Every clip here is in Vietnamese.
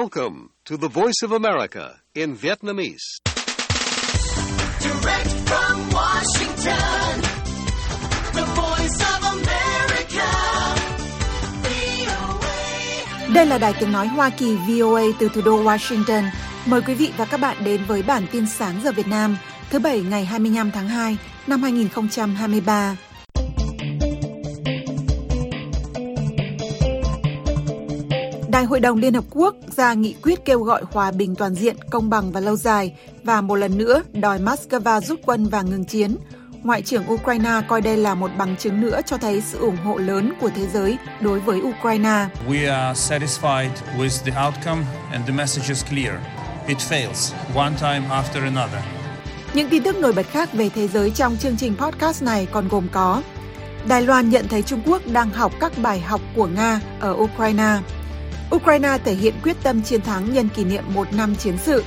Welcome to the Voice of America in Vietnamese. Direct from Washington, the voice of America, VOA. Đây là đài tiếng nói Hoa Kỳ VOA từ thủ đô Washington. Mời quý vị và các bạn đến với bản tin sáng giờ Việt Nam, thứ Bảy ngày 25 tháng 2 năm 2023. Đại hội đồng Liên Hợp Quốc ra nghị quyết kêu gọi hòa bình toàn diện, công bằng và lâu dài và một lần nữa đòi Moscow rút quân và ngừng chiến. Ngoại trưởng Ukraine coi đây là một bằng chứng nữa cho thấy sự ủng hộ lớn của thế giới đối với Ukraine. We are satisfied with the outcome and the message is clear. It fails one time after another. Những tin tức nổi bật khác về thế giới trong chương trình podcast này còn gồm có Đài Loan nhận thấy Trung Quốc đang học các bài học của Nga ở Ukraine. Ukraine thể hiện quyết tâm chiến thắng nhân kỷ niệm một năm chiến sự.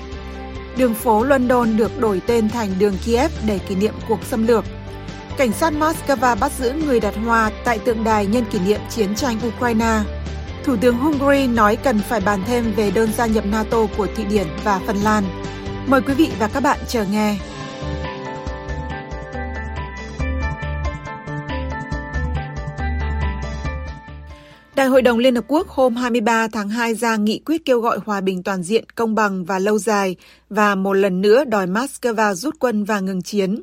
Đường phố London được đổi tên thành đường Kiev để kỷ niệm cuộc xâm lược. Cảnh sát Moscow bắt giữ người đặt hoa tại tượng đài nhân kỷ niệm chiến tranh Ukraine. Thủ tướng Hungary nói cần phải bàn thêm về đơn gia nhập NATO của Thụy Điển và Phần Lan. Mời quý vị và các bạn chờ nghe. Đại hội đồng Liên Hợp Quốc hôm 23 tháng 2 ra nghị quyết kêu gọi hòa bình toàn diện, công bằng và lâu dài và một lần nữa đòi Moscow rút quân và ngừng chiến.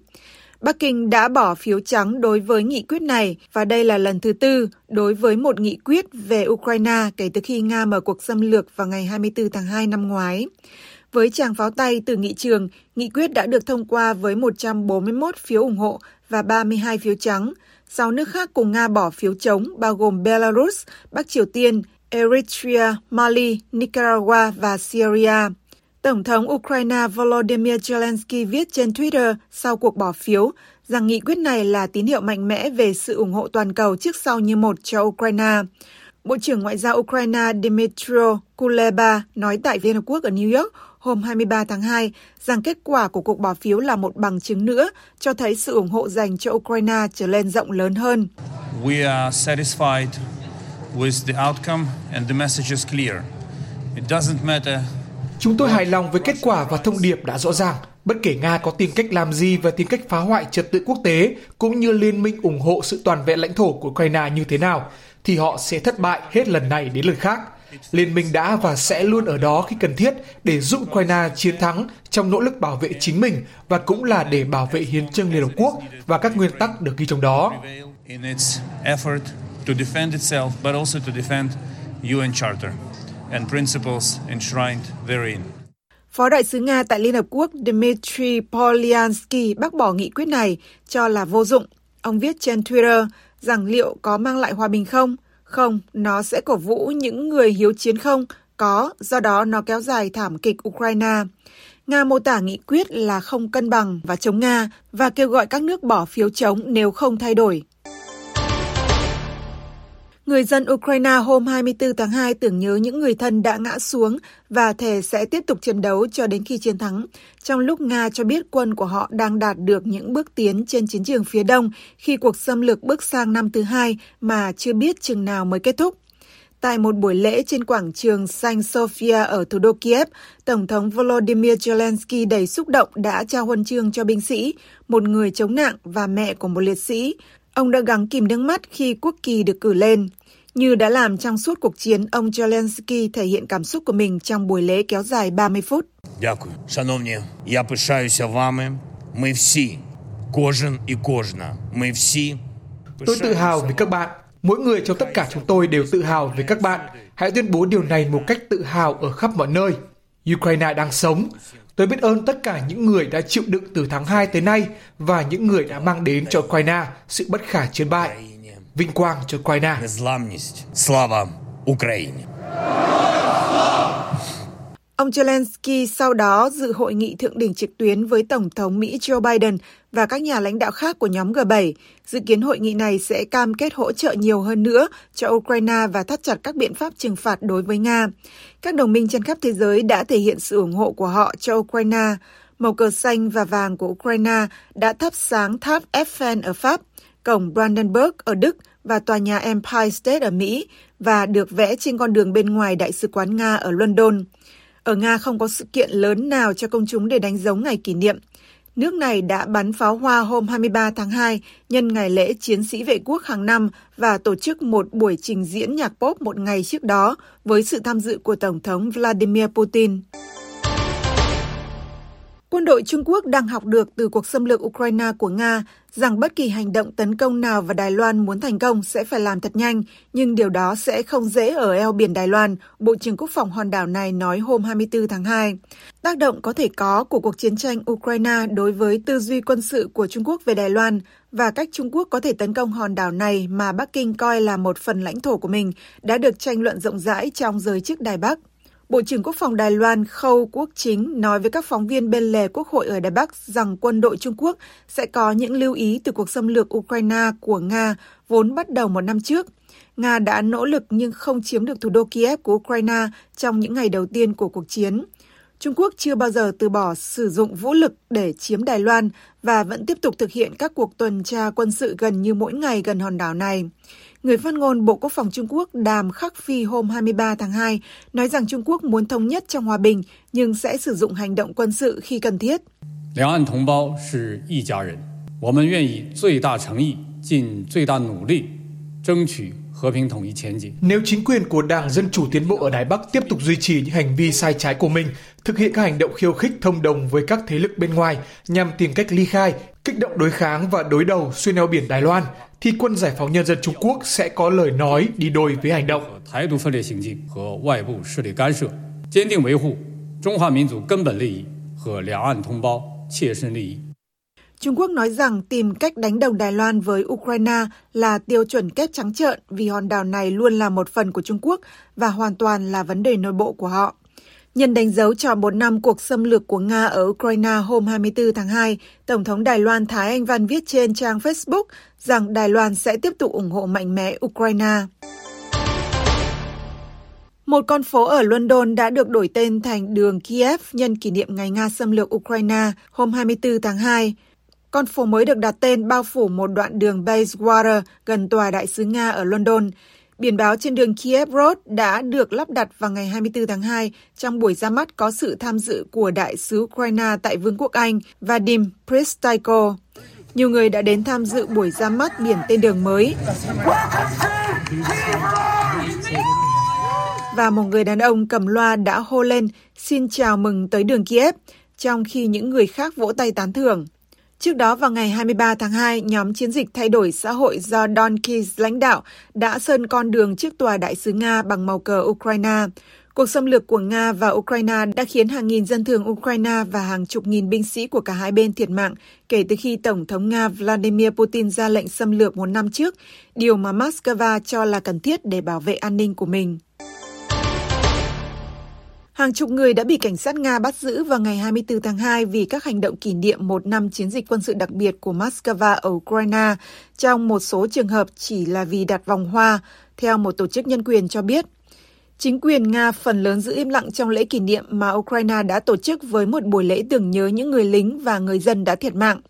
Bắc Kinh đã bỏ phiếu trắng đối với nghị quyết này và đây là lần thứ tư đối với một nghị quyết về Ukraine kể từ khi Nga mở cuộc xâm lược vào ngày 24 tháng 2 năm ngoái. Với tràng pháo tay từ nghị trường, nghị quyết đã được thông qua với 141 phiếu ủng hộ và 32 phiếu trắng. Sáu nước khác cùng Nga bỏ phiếu chống bao gồm Belarus, Bắc Triều Tiên, Eritrea, Mali, Nicaragua và Syria. Tổng thống Ukraine Volodymyr Zelensky viết trên Twitter sau cuộc bỏ phiếu rằng nghị quyết này là tín hiệu mạnh mẽ về sự ủng hộ toàn cầu trước sau như một cho Ukraine. Bộ trưởng Ngoại giao Ukraine Dmytro Kuleba nói tại Liên Hợp Quốc ở New York hôm 23 tháng 2 rằng kết quả của cuộc bỏ phiếu là một bằng chứng nữa cho thấy sự ủng hộ dành cho Ukraine trở lên rộng lớn hơn. We are satisfied with the outcome and the message is clear. It doesn't matter Chúng tôi hài lòng với kết quả và thông điệp đã rõ ràng. Bất kể Nga có tìm cách làm gì và tìm cách phá hoại trật tự quốc tế, cũng như liên minh ủng hộ sự toàn vẹn lãnh thổ của Ukraine như thế nào, thì họ sẽ thất bại hết lần này đến lần khác. Liên minh đã và sẽ luôn ở đó khi cần thiết để giúp Ukraine chiến thắng trong nỗ lực bảo vệ chính mình và cũng là để bảo vệ hiến trương Liên Hợp Quốc và các nguyên tắc được ghi trong đó. Phó đại sứ Nga tại Liên Hợp Quốc Dmitry Polyansky bác bỏ nghị quyết này cho là vô dụng. Ông viết trên Twitter rằng liệu có mang lại hòa bình không? Không, nó sẽ cổ vũ những người hiếu chiến không? Có, do đó nó kéo dài thảm kịch Ukraine. Nga mô tả nghị quyết là không cân bằng và chống Nga và kêu gọi các nước bỏ phiếu chống nếu không thay đổi. Người dân Ukraine hôm 24 tháng 2 tưởng nhớ những người thân đã ngã xuống và thề sẽ tiếp tục chiến đấu cho đến khi chiến thắng, trong lúc Nga cho biết quân của họ đang đạt được những bước tiến trên chiến trường phía đông khi cuộc xâm lược bước sang năm thứ hai mà chưa biết chừng nào mới kết thúc. Tại một buổi lễ trên quảng trường Saint Sophia ở thủ đô Kiev, Tổng thống Volodymyr Zelensky đầy xúc động đã trao huân chương cho binh sĩ, một người chống nạn và mẹ của một liệt sĩ. Ông đã gắng kìm nước mắt khi quốc kỳ được cử lên. Như đã làm trong suốt cuộc chiến, ông Zelensky thể hiện cảm xúc của mình trong buổi lễ kéo dài 30 phút. Дякую. Шановні, я пишаюся вами. Ми всі, кожен і кожна, ми всі. Tôi tự hào về các bạn. Mỗi người trong tất cả chúng tôi đều tự hào về các bạn. Hãy tuyên bố điều này một cách tự hào ở khắp mọi nơi. Ukraine đang sống. Tôi biết ơn tất cả những người đã chịu đựng từ tháng 2 tới nay và những người đã mang đến cho Ukraine sự bất khả chiến bại. Vinh quang cho Ukraine. Ông Zelensky sau đó dự hội nghị thượng đỉnh trực tuyến với Tổng thống Mỹ Joe Biden và các nhà lãnh đạo khác của nhóm G7. Dự kiến hội nghị này sẽ cam kết hỗ trợ nhiều hơn nữa cho Ukraine và thắt chặt các biện pháp trừng phạt đối với Nga. Các đồng minh trên khắp thế giới đã thể hiện sự ủng hộ của họ cho Ukraine. Màu cờ xanh và vàng của Ukraine đã thắp sáng tháp Eiffel ở Pháp, cổng Brandenburg ở Đức và tòa nhà Empire State ở Mỹ và được vẽ trên con đường bên ngoài Đại sứ quán Nga ở London. Ở Nga không có sự kiện lớn nào cho công chúng để đánh dấu ngày kỷ niệm. Nước này đã bắn pháo hoa hôm 23 tháng 2 nhân ngày lễ chiến sĩ vệ quốc hàng năm và tổ chức một buổi trình diễn nhạc pop một ngày trước đó với sự tham dự của Tổng thống Vladimir Putin. Quân đội Trung Quốc đang học được từ cuộc xâm lược Ukraine của Nga rằng bất kỳ hành động tấn công nào vào Đài Loan muốn thành công sẽ phải làm thật nhanh, nhưng điều đó sẽ không dễ ở eo biển Đài Loan, Bộ trưởng Quốc phòng hòn đảo này nói hôm 24 tháng 2. Tác động có thể có của cuộc chiến tranh Ukraine đối với tư duy quân sự của Trung Quốc về Đài Loan và cách Trung Quốc có thể tấn công hòn đảo này mà Bắc Kinh coi là một phần lãnh thổ của mình đã được tranh luận rộng rãi trong giới chức Đài Bắc. Bộ trưởng Quốc phòng Đài Loan Khâu Quốc Chính nói với các phóng viên bên lề Quốc hội ở Đài Bắc rằng quân đội Trung Quốc sẽ có những lưu ý từ cuộc xâm lược Ukraine của Nga vốn bắt đầu một năm trước. Nga đã nỗ lực nhưng không chiếm được thủ đô Kiev của Ukraine trong những ngày đầu tiên của cuộc chiến. Trung Quốc chưa bao giờ từ bỏ sử dụng vũ lực để chiếm Đài Loan và vẫn tiếp tục thực hiện các cuộc tuần tra quân sự gần như mỗi ngày gần hòn đảo này. Người phát ngôn Bộ Quốc phòng Trung Quốc Đàm Khắc Phi hôm 23 tháng 2 nói rằng Trung Quốc muốn thống nhất trong hòa bình, nhưng sẽ sử dụng hành động quân sự khi cần thiết. 两岸同胞是一家人，我们愿以最大诚意、尽最大努力，争取和平统一前景。 Nếu chính quyền của Đảng Dân Chủ Tiến bộ ở Đài Bắc tiếp tục duy trì những hành vi sai trái của mình, thực hiện các hành động khiêu khích thông đồng với các thế lực bên ngoài nhằm tìm cách ly khai, kích động đối kháng và đối đầu xuyên eo biển Đài Loan, thì quân giải phóng nhân dân Trung Quốc sẽ có lời nói đi đôi với hành động. 台独分裂行径和外部势力干涉，坚定维护中华民族根本利益和两岸同胞切身利益。 Trung Quốc nói rằng tìm cách đánh đồng Đài Loan với Ukraine là tiêu chuẩn kép trắng trợn vì hòn đảo này luôn là một phần của Trung Quốc và hoàn toàn là vấn đề nội bộ của họ. Nhân đánh dấu tròn một năm cuộc xâm lược của Nga ở Ukraine hôm 24 tháng 2, Tổng thống Đài Loan Thái Anh Văn viết trên trang Facebook rằng Đài Loan sẽ tiếp tục ủng hộ mạnh mẽ Ukraine. Một con phố ở London đã được đổi tên thành đường Kiev nhân kỷ niệm ngày Nga xâm lược Ukraine hôm 24 tháng 2. Con phố mới được đặt tên bao phủ một đoạn đường Bayswater gần tòa đại sứ Nga ở London. Biển báo trên đường Kiev Road đã được lắp đặt vào ngày 24 tháng 2 trong buổi ra mắt có sự tham dự của đại sứ Ukraine tại Vương quốc Anh Vadim Pristaiko. Nhiều người đã đến tham dự buổi ra mắt biển tên đường mới. Và một người đàn ông cầm loa đã hô lên xin chào mừng tới đường Kiev, trong khi những người khác vỗ tay tán thưởng. Trước đó vào ngày 23 tháng 2, nhóm chiến dịch thay đổi xã hội do Don Keys lãnh đạo đã sơn con đường trước tòa đại sứ Nga bằng màu cờ Ukraine. Cuộc xâm lược của Nga và Ukraine đã khiến hàng nghìn dân thường Ukraine và hàng chục nghìn binh sĩ của cả hai bên thiệt mạng kể từ khi Tổng thống Nga Vladimir Putin ra lệnh xâm lược một năm trước, điều mà Moscow cho là cần thiết để bảo vệ an ninh của mình. Hàng chục người đã bị cảnh sát Nga bắt giữ vào ngày 24 tháng 2 vì các hành động kỷ niệm một năm chiến dịch quân sự đặc biệt của Moscow ở Ukraine, trong một số trường hợp chỉ là vì đặt vòng hoa, theo một tổ chức nhân quyền cho biết. Chính quyền Nga phần lớn giữ im lặng trong lễ kỷ niệm mà Ukraine đã tổ chức với một buổi lễ tưởng nhớ những người lính và người dân đã thiệt mạng.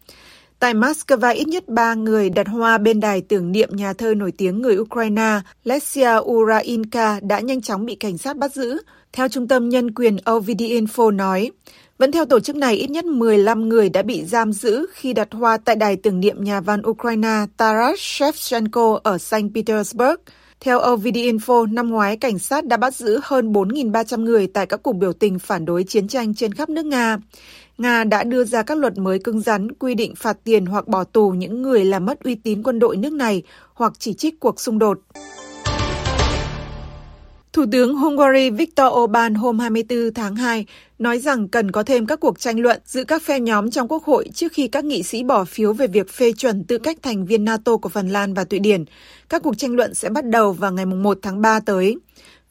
Tại Moscow, ít nhất ba người đặt hoa bên đài tưởng niệm nhà thơ nổi tiếng người Ukraine Lesia Urainka đã nhanh chóng bị cảnh sát bắt giữ, theo Trung tâm Nhân quyền OVD Info nói. Vẫn theo tổ chức này, ít nhất 15 người đã bị giam giữ khi đặt hoa tại đài tưởng niệm nhà văn Ukraine Taras Shevchenko ở Saint Petersburg. Theo OVD Info, năm ngoái cảnh sát đã bắt giữ hơn 4.300 người tại các cuộc biểu tình phản đối chiến tranh trên khắp nước Nga. Nga đã đưa ra các luật mới cứng rắn, quy định phạt tiền hoặc bỏ tù những người làm mất uy tín quân đội nước này hoặc chỉ trích cuộc xung đột. Thủ tướng Hungary Viktor Orbán hôm 24 tháng 2 nói rằng cần có thêm các cuộc tranh luận giữa các phe nhóm trong Quốc hội trước khi các nghị sĩ bỏ phiếu về việc phê chuẩn tư cách thành viên NATO của Phần Lan và Thụy Điển. Các cuộc tranh luận sẽ bắt đầu vào ngày 1 tháng 3 tới.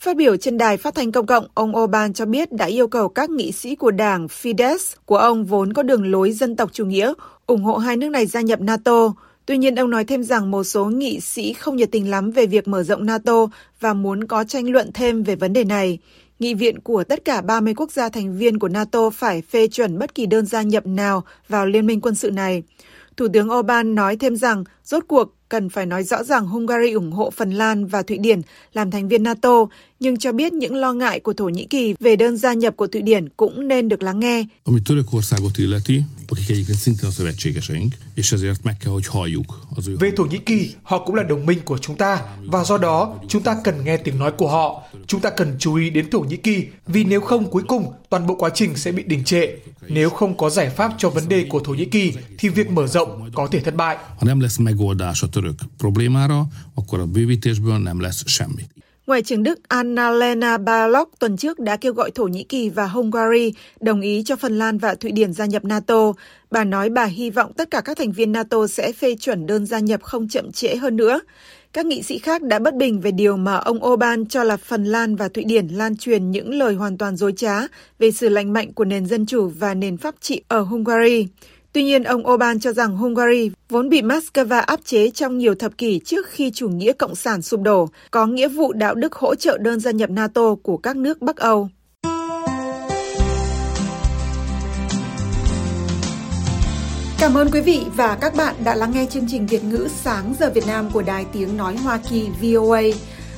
Phát biểu trên đài phát thanh công cộng, ông Orbán cho biết đã yêu cầu các nghị sĩ của đảng Fidesz của ông vốn có đường lối dân tộc chủ nghĩa ủng hộ hai nước này gia nhập NATO. Tuy nhiên, ông nói thêm rằng một số nghị sĩ không nhiệt tình lắm về việc mở rộng NATO và muốn có tranh luận thêm về vấn đề này. Nghị viện của tất cả 30 quốc gia thành viên của NATO phải phê chuẩn bất kỳ đơn gia nhập nào vào liên minh quân sự này. Thủ tướng Orbán nói thêm rằng, rốt cuộc, cần phải nói rõ ràng Hungary ủng hộ Phần Lan và Thụy Điển làm thành viên NATO, nhưng cho biết những lo ngại của Thổ Nhĩ Kỳ về đơn gia nhập của Thụy Điển cũng nên được lắng nghe. Ami Törökországot illeti, akik egyébként szintén a szövetségeseink, és ezért meg kell, hogy halljuk az ő Về Thổ Nhĩ Kỳ, họ cũng là đồng minh của chúng ta và do đó chúng ta cần nghe tiếng nói của họ. Chúng ta cần chú ý đến Thổ Nhĩ Kỳ vì nếu không cuối cùng toàn bộ quá trình sẽ bị đình trệ. Nếu không có giải pháp cho vấn đề của Thổ Nhĩ Kỳ thì việc mở rộng có thể thất bại. Ha nem lesz megoldás a török problémára, akkor a bővítésből nem lesz semmi. Ngoại trưởng Đức Annalena Baerbock tuần trước đã kêu gọi Thổ Nhĩ Kỳ và Hungary đồng ý cho Phần Lan và Thụy Điển gia nhập NATO. Bà nói bà hy vọng tất cả các thành viên NATO sẽ phê chuẩn đơn gia nhập không chậm trễ hơn nữa. Các nghị sĩ khác đã bất bình về điều mà ông Orbán cho là Phần Lan và Thụy Điển lan truyền những lời hoàn toàn dối trá về sự lành mạnh của nền dân chủ và nền pháp trị ở Hungary. Tuy nhiên, ông Orbán cho rằng Hungary vốn bị Moscow áp chế trong nhiều thập kỷ trước khi chủ nghĩa cộng sản sụp đổ, có nghĩa vụ đạo đức hỗ trợ đơn gia nhập NATO của các nước Bắc Âu. Cảm ơn quý vị và các bạn đã lắng nghe chương trình Việt ngữ sáng giờ Việt Nam của Đài Tiếng Nói Hoa Kỳ VOA.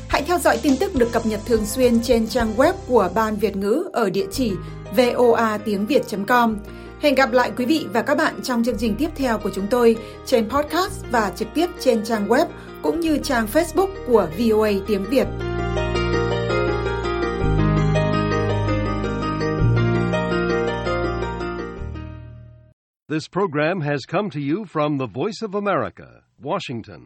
Hãy theo dõi tin tức được cập nhật thường xuyên trên trang web của Ban Việt ngữ ở địa chỉ voa tiếng việt.com. Hẹn gặp lại quý vị và các bạn trong chương trình tiếp theo của chúng tôi trên podcast và trực tiếp trên trang web cũng như trang Facebook của VOA Tiếng Việt. This program has come to you from the Voice of America, Washington.